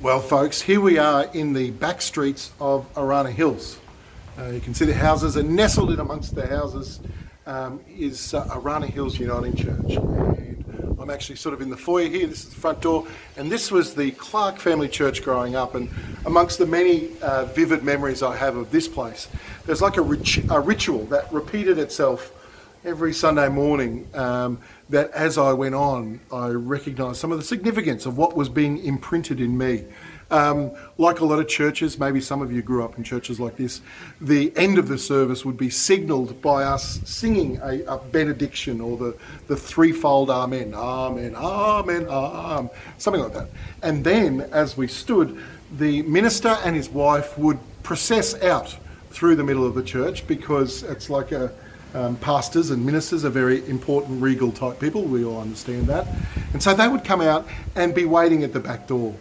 Well, folks, here we are in the back streets of Arana Hills. Uh, you can see the houses, and nestled in amongst the houses um, is uh, Arana Hills Uniting Church. And I'm actually sort of in the foyer here. This is the front door, and this was the Clark family church growing up. And amongst the many uh, vivid memories I have of this place, there's like a, rit- a ritual that repeated itself every Sunday morning um, that as I went on, I recognised some of the significance of what was being imprinted in me. Um, like a lot of churches, maybe some of you grew up in churches like this, the end of the service would be signalled by us singing a, a, benediction or the, the threefold Amen, Amen, Amen, Amen, something like that. And then, as we stood, the minister and his wife would process out through the middle of the church because it's like a um, pastors and ministers are very important, regal type people. We all understand that. And so they would come out and be waiting at the back door.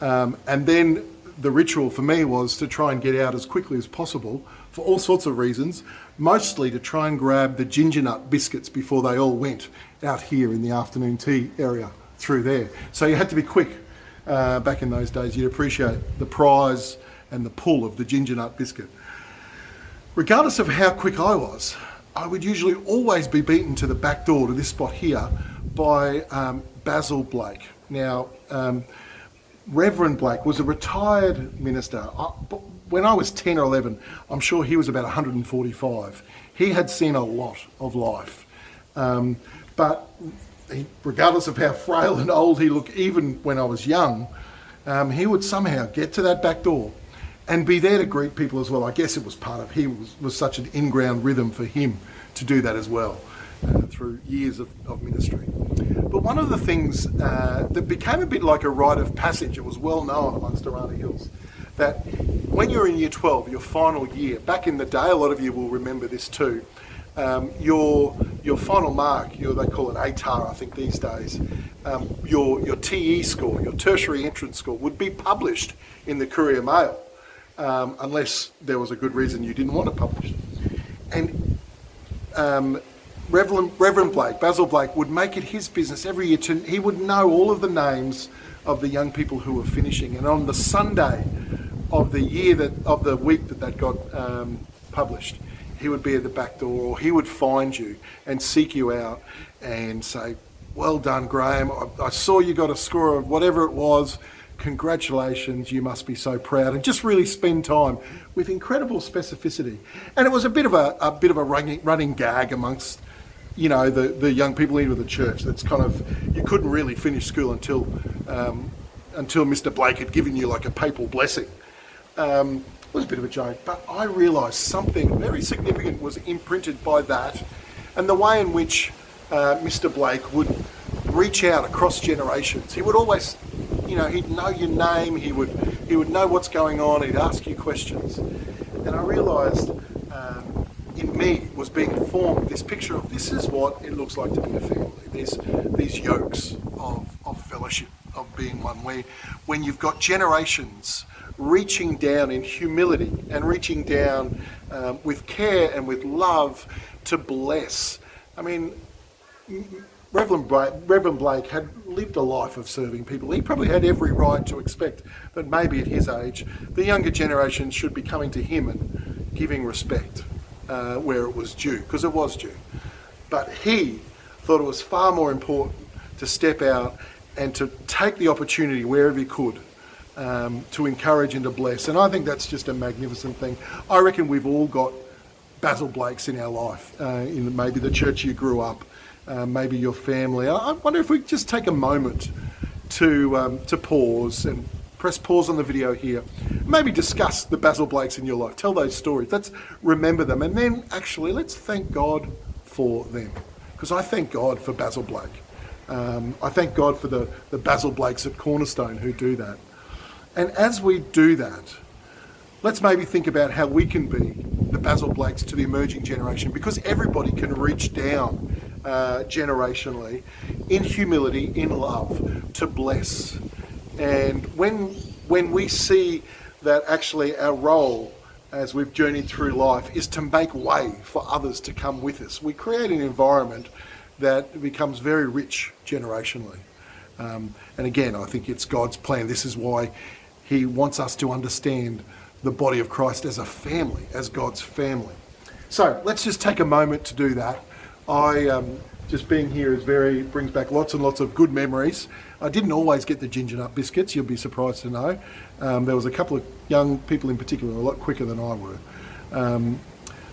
Um, and then the ritual for me was to try and get out as quickly as possible for all sorts of reasons, mostly to try and grab the ginger nut biscuits before they all went out here in the afternoon tea area through there. So you had to be quick. Uh, back in those days, you'd appreciate the prize and the pull of the ginger nut biscuit. Regardless of how quick I was, I would usually always be beaten to the back door to this spot here by um, Basil Blake. Now, um, Reverend Blake was a retired minister. I, when I was 10 or 11, I'm sure he was about 145. He had seen a lot of life. Um, but he, regardless of how frail and old he looked, even when I was young, um, he would somehow get to that back door and be there to greet people as well. I guess it was part of he was, was such an in-ground rhythm for him to do that as well uh, through years of, of, ministry. But one of the things uh, that became a bit like a rite of passage, it was well known amongst Arana Hills, that when you're in year 12, your final year, back in the day, a lot of you will remember this too, um, your your final mark, your, they call it ATAR, I think these days, um, your your TE score, your tertiary entrance score, would be published in the Courier Mail um, unless there was a good reason you didn't want to publish. And um, Reverend, Reverend Blake, Basil Blake, would make it his business every year to, he would know all of the names of the young people who were finishing. And on the Sunday of the year that, of the week that that got um, published, he would be at the back door or he would find you and seek you out and say, well done, Graham. I, I saw you got a score of whatever it was congratulations, you must be so proud, and just really spend time with incredible specificity. And it was a bit of a, a bit of a running, running gag amongst, you know, the, the young people into the church. That's kind of you couldn't really finish school until um, until Mr. Blake had given you like a papal blessing. Um, it was a bit of a joke, but I realised something very significant was imprinted by that, and the way in which uh, Mr. Blake would reach out across generations. He would always you know, he'd know your name, he would, he would know what's going on, he'd ask you questions. And I realised um, in me was being formed this picture of this is what it looks like to be a family. These, these yokes of, of fellowship, of being one, where when you've got generations reaching down in humility and reaching down um, with care and with love to bless. I mean, Reverend Blake, Reverend Blake had lived a life of serving people. He probably had every right to expect that maybe at his age, the younger generation should be coming to him and giving respect uh, where it was due, because it was due. But he thought it was far more important to step out and to take the opportunity wherever he could um, to encourage and to bless. And I think that's just a magnificent thing. I reckon we've all got Basil Blakes in our life, uh, in maybe the church you grew up uh, maybe your family. I wonder if we just take a moment to um, to pause and press pause on the video here. Maybe discuss the Basil Blakes in your life. Tell those stories. Let's remember them, and then actually let's thank God for them. Because I thank God for Basil Blake. Um, I thank God for the, the Basil Blakes at Cornerstone who do that. And as we do that, let's maybe think about how we can be the Basil Blakes to the emerging generation because everybody can reach down uh, generationally in humility, in love, to bless. And when, when we see that actually our role as we've journeyed through life is to make way for others to come with us, we create an environment that becomes very rich generationally. Um, and again, I think it's God's plan. This is why He wants us to understand the body of Christ as a family, as God's family. So let's just take a moment to do that. I um, just being here is very brings back lots and lots of good memories. I didn't always get the ginger nut biscuits. You'll be surprised to know. Um, there was a couple of young people in particular, a lot quicker than I were. Um,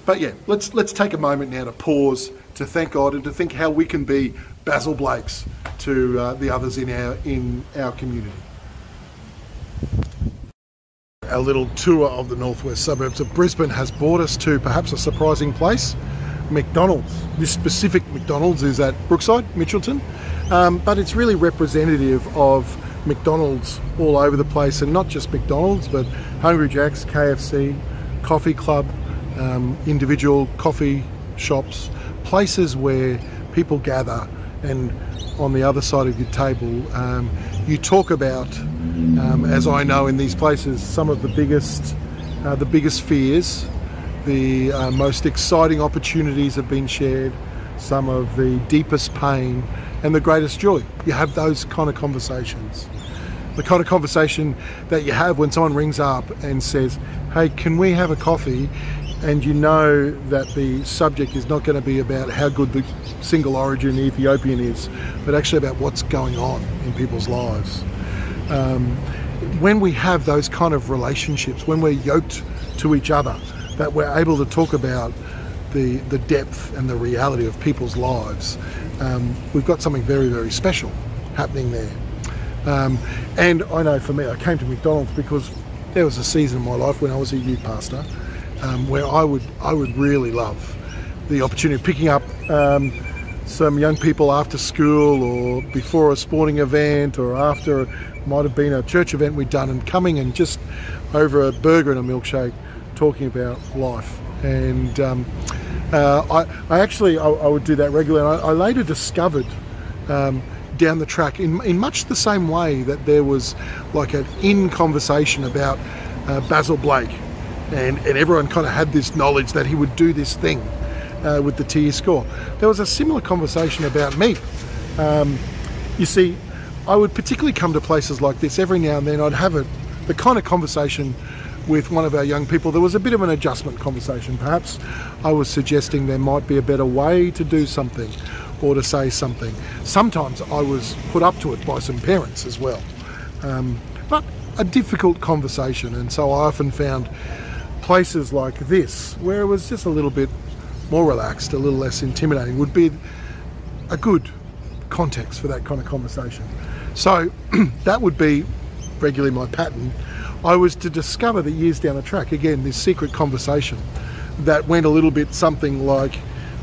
but yeah, let's let's take a moment now to pause, to thank God, and to think how we can be Basil Blakes to uh, the others in our in our community. Our little tour of the northwest suburbs of Brisbane has brought us to perhaps a surprising place, McDonald's. This specific McDonald's is at Brookside, Mitchelton, um, but it's really representative of McDonald's all over the place, and not just McDonald's, but Hungry Jack's, KFC, Coffee Club, um, individual coffee shops, places where people gather and on the other side of your table um, you talk about, um, as I know in these places, some of the biggest, uh, the biggest fears, the uh, most exciting opportunities have been shared, some of the deepest pain and the greatest joy. You have those kind of conversations. The kind of conversation that you have when someone rings up and says, Hey, can we have a coffee? and you know that the subject is not going to be about how good the single origin Ethiopian is, but actually about what's going on in people's lives. Um, when we have those kind of relationships, when we're yoked to each other, that we're able to talk about the, the depth and the reality of people's lives, um, we've got something very, very special happening there. Um, and I know for me, I came to McDonald's because there was a season in my life when I was a youth pastor um, where I would I would really love the opportunity of picking up um, some young people after school or before a sporting event or after might have been a church event we'd done and coming and just over a burger and a milkshake talking about life and um, uh, I, I, actually I, I, would do that regularly I, I, later discovered um, down the track in, in much the same way that there was like an in conversation about uh, Basil Blake and, and everyone kind of had this knowledge that he would do this thing uh, with the TE score. There was a similar conversation about me. Um, you see, I would particularly come to places like this every now and then. I'd have a, the kind of conversation with one of our young people. There was a bit of an adjustment conversation. Perhaps I was suggesting there might be a better way to do something or to say something. Sometimes I was put up to it by some parents as well. Um, but a difficult conversation, and so I often found places like this, where it was just a little bit more relaxed, a little less intimidating, would be a good context for that kind of conversation. So that would be regularly my pattern. I was to discover that years down the track, again, this secret conversation that went a little bit something like,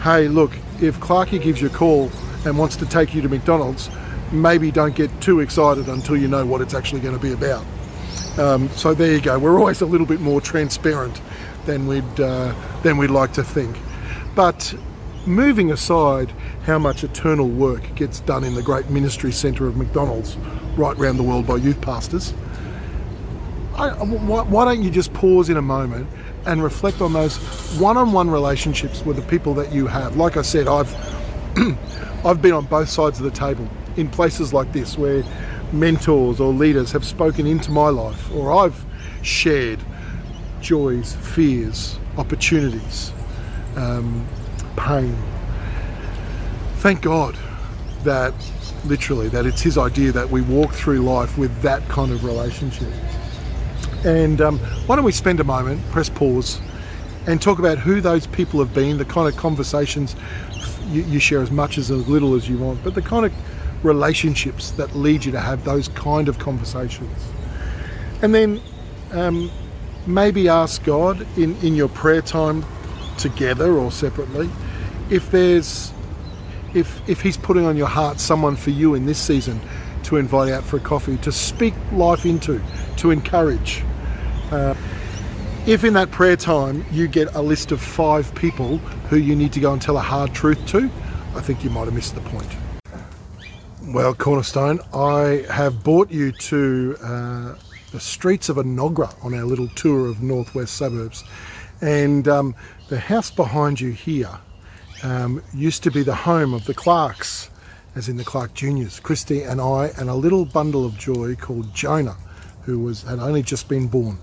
hey, look, if Clarky gives you a call and wants to take you to McDonald's, maybe don't get too excited until you know what it's actually going to be about. Um, so there you go. We're always a little bit more transparent than we'd uh, than we'd like to think. But moving aside how much eternal work gets done in the great ministry centre of McDonald's right around the world by youth pastors, I, why, why don't you just pause in a moment and reflect on those one-on-one relationships with the people that you have? Like I said, I've I've been on both sides of the table in places like this where mentors or leaders have spoken into my life, or I've shared joys, fears, opportunities, um, pain. Thank God that literally that it's His idea that we walk through life with that kind of relationship. And um, why don't we spend a moment, press pause, and talk about who those people have been, the kind of conversations you, you share as much as as little as you want, but the kind of relationships that lead you to have those kind of conversations. And then um, maybe ask God in, in your prayer time together or separately if there's if if he's putting on your heart someone for you in this season to invite out for a coffee to speak life into to encourage uh, if in that prayer time you get a list of five people who you need to go and tell a hard truth to i think you might have missed the point well, Cornerstone, I have brought you to uh, the streets of Enoggera on our little tour of northwest suburbs. And um, the house behind you here um, used to be the home of the Clarks. as in the Clark Juniors. Christy and I, and a little bundle of joy called Jonah, who was had only just been born.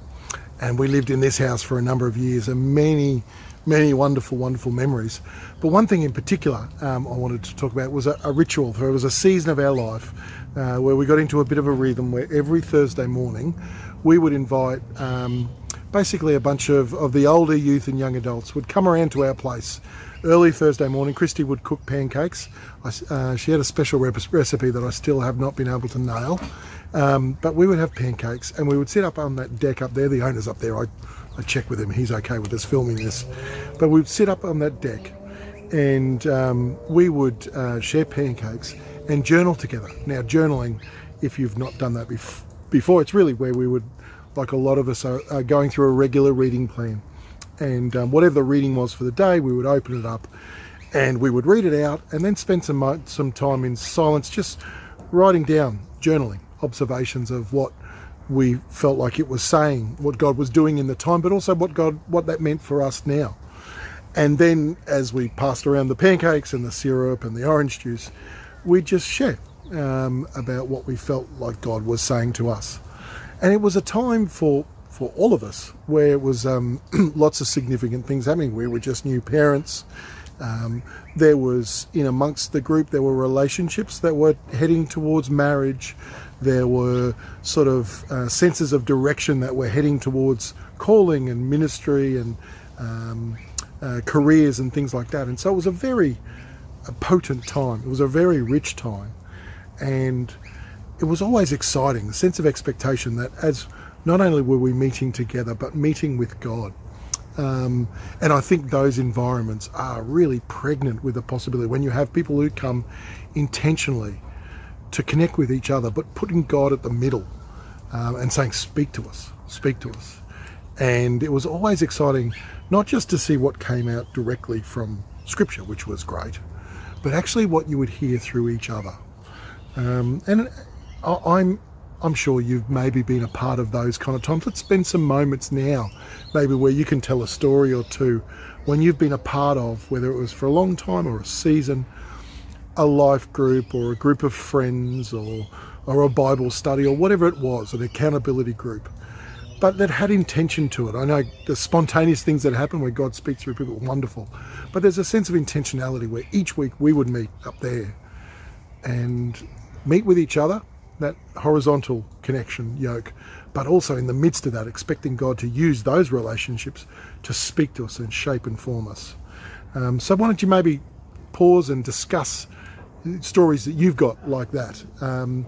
And we lived in this house for a number of years and many, many wonderful, wonderful memories. But one thing in particular um, I wanted to talk about was a, a ritual. There was a season of our life uh, where we got into a bit of a rhythm where every Thursday morning we would invite um, basically a bunch of, of the older youth and young adults would come around to our place early Thursday morning. Christy would cook pancakes. I, uh, she had a special recipe that I still have not been able to nail. Um, but we would have pancakes and we would sit up on that deck up there. The owner's up there. I, I check with him. He's okay with us filming this. But we'd sit up on that deck and um, we would uh, share pancakes and journal together. Now, journaling, if you've not done that bef- before, it's really where we would, like a lot of us, are, are going through a regular reading plan. And um, whatever the reading was for the day, we would open it up and we would read it out and then spend some, some time in silence just writing down, journaling observations of what we felt like it was saying, what God was doing in the time, but also what God, what that meant for us now. And then as we passed around the pancakes and the syrup and the orange juice, we just shared um, about what we felt like God was saying to us. And it was a time for for all of us where it was um, lots of significant things happening. We were just new parents. Um, there was in amongst the group there were relationships that were heading towards marriage. There were sort of uh, senses of direction that were heading towards calling and ministry and um, uh, careers and things like that. And so it was a very a potent time. It was a very rich time, and it was always exciting. The sense of expectation that as not only were we meeting together, but meeting with God. Um, and I think those environments are really pregnant with the possibility when you have people who come intentionally to connect with each other, but putting God at the middle um, and saying, Speak to us, speak to us. And it was always exciting, not just to see what came out directly from Scripture, which was great, but actually what you would hear through each other. Um, and I'm I'm sure you've maybe been a part of those kind of times. Let's spend some moments now, maybe where you can tell a story or two when you've been a part of, whether it was for a long time or a season, a life group or a group of friends or, or a Bible study or whatever it was, an accountability group, but that had intention to it. I know the spontaneous things that happen where God speaks through people wonderful, but there's a sense of intentionality where each week we would meet up there and meet with each other, that horizontal connection yoke, but also in the midst of that, expecting God to use those relationships to speak to us and shape and form us. Um, so, why don't you maybe pause and discuss stories that you've got like that. Um,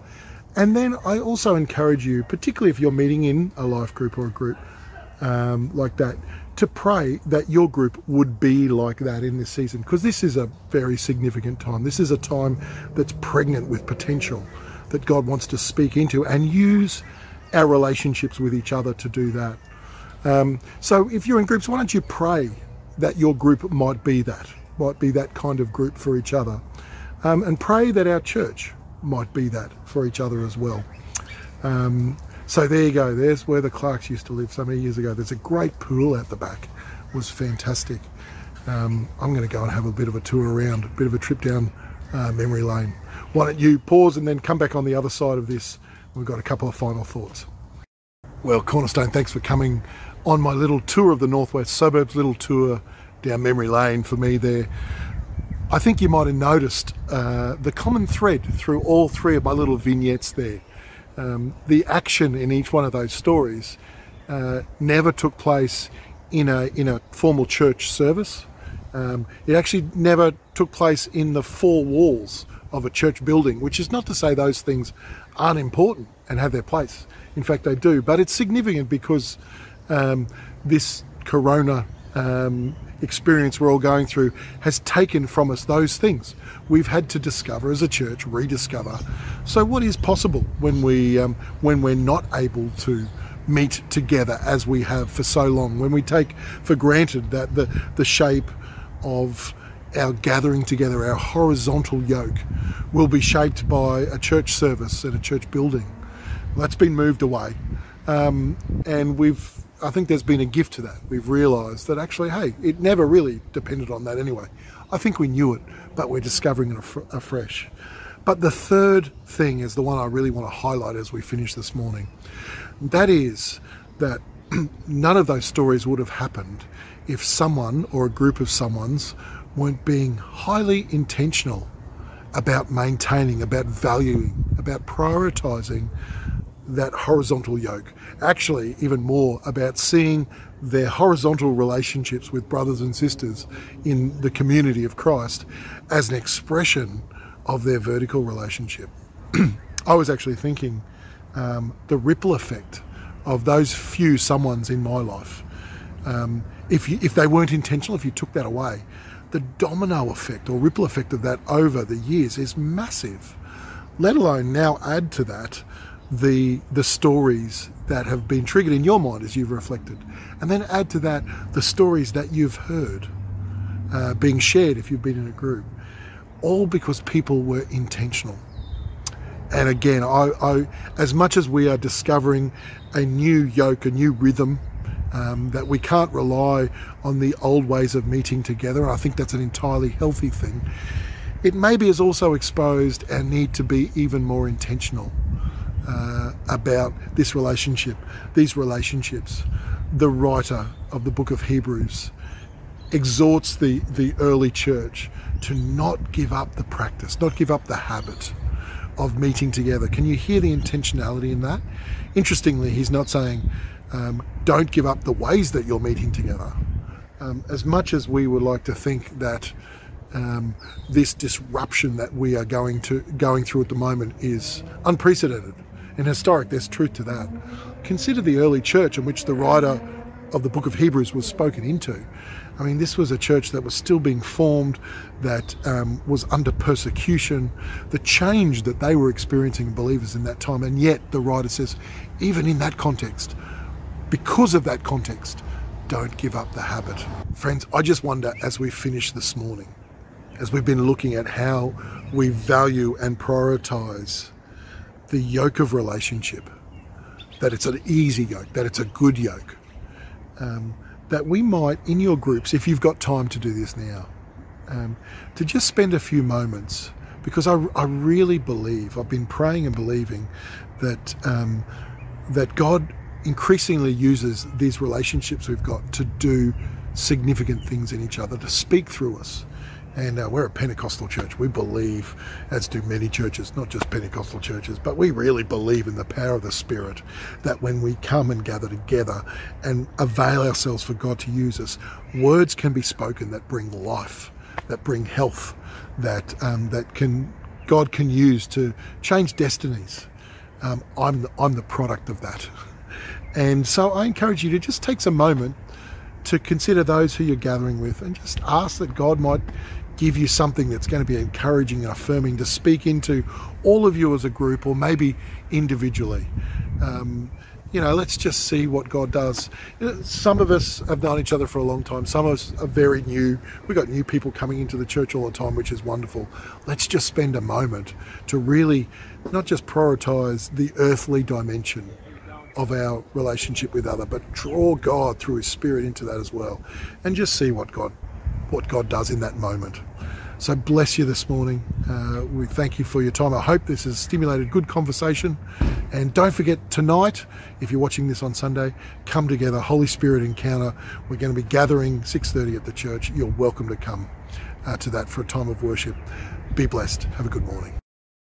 and then I also encourage you, particularly if you're meeting in a life group or a group um, like that, to pray that your group would be like that in this season because this is a very significant time. This is a time that's pregnant with potential that God wants to speak into and use our relationships with each other to do that. Um, so if you're in groups, why don't you pray that your group might be that, might be that kind of group for each other um, and pray that our church might be that for each other as well. Um, so there you go. There's where the Clarks used to live so many years ago. There's a great pool at the back. It was fantastic. Um, I'm going to go and have a bit of a tour around, a bit of a trip down uh, memory lane. Why don't you pause and then come back on the other side of this? We've got a couple of final thoughts. Well, Cornerstone, thanks for coming on my little tour of the northwest suburbs, little tour down memory lane for me there. I think you might have noticed uh, the common thread through all three of my little vignettes there. Um, the action in each one of those stories uh, never took place in a in a formal church service. Um, it actually never took place in the four walls of a church building, which is not to say those things aren't important and have their place. In fact, they do. But it's significant because um, this corona um, experience we're all going through has taken from us those things we've had to discover as a church, rediscover. So, what is possible when we um, when we're not able to meet together as we have for so long? When we take for granted that the the shape of our gathering together, our horizontal yoke, will be shaped by a church service and a church building. That's been moved away, um, and we've I think there's been a gift to that. We've realised that actually, hey, it never really depended on that anyway. I think we knew it, but we're discovering it afresh. But the third thing is the one I really want to highlight as we finish this morning. That is that none of those stories would have happened if someone or a group of someone's weren't being highly intentional about maintaining, about valuing, about prioritizing that horizontal yoke. Actually, even more about seeing their horizontal relationships with brothers and sisters in the community of Christ as an expression of their vertical relationship. I was actually thinking um, the ripple effect of those few someones in my life. Um, if, you, if they weren't intentional, if you took that away, the domino effect or ripple effect of that over the years is massive. Let alone now add to that the the stories that have been triggered in your mind as you've reflected, and then add to that the stories that you've heard uh, being shared if you've been in a group, all because people were intentional. And again, I, I as much as we are discovering a new yoke, a new rhythm um, that we can't rely on the old ways of meeting together. I think that's an entirely healthy thing. It maybe has also exposed our need to be even more intentional uh, about this relationship, these relationships. The writer of the book of Hebrews exhorts the, the early church to not give up the practice, not give up the habit of meeting together. Can you hear the intentionality in that? Interestingly, he's not saying, um, don't give up the ways that you're meeting together. Um, as much as we would like to think that um, this disruption that we are going to going through at the moment is unprecedented and historic, there's truth to that. Consider the early church in which the writer of the book of Hebrews was spoken into. I mean, this was a church that was still being formed, that um, was under persecution, the change that they were experiencing believers in that time. And yet, the writer says, even in that context, because of that context, don't give up the habit. Friends, I just wonder as we finish this morning, as we've been looking at how we value and prioritize the yoke of relationship, that it's an easy yoke, that it's a good yoke, um, that we might, in your groups, if you've got time to do this now, um, to just spend a few moments, because I, I, really believe, I've been praying and believing that um, that God increasingly uses these relationships we've got to do significant things in each other, to speak through us. And uh, we're a Pentecostal church. We believe, as do many churches, not just Pentecostal churches, but we really believe in the power of the Spirit. That when we come and gather together and avail ourselves for God to use us, words can be spoken that bring life, that bring health, that um, that can God can use to change destinies. Um, I'm the, I'm the product of that. And so I encourage you to just take some moment to consider those who you're gathering with and just ask that God might give you something that's going to be encouraging and affirming to speak into all of you as a group or maybe individually. Um, you know, let's just see what God does. Some of us have known each other for a long time. Some of us are very new. We've got new people coming into the church all the time, which is wonderful. Let's just spend a moment to really not just prioritize the earthly dimension of our relationship with other, but draw God through His Spirit into that as well, and just see what God, what God does in that moment. So bless you this morning. Uh, we thank you for your time. I hope this has stimulated good conversation. And don't forget tonight, if you're watching this on Sunday, come together, Holy Spirit encounter. We're going to be gathering 6:30 at the church. You're welcome to come uh, to that for a time of worship. Be blessed. Have a good morning.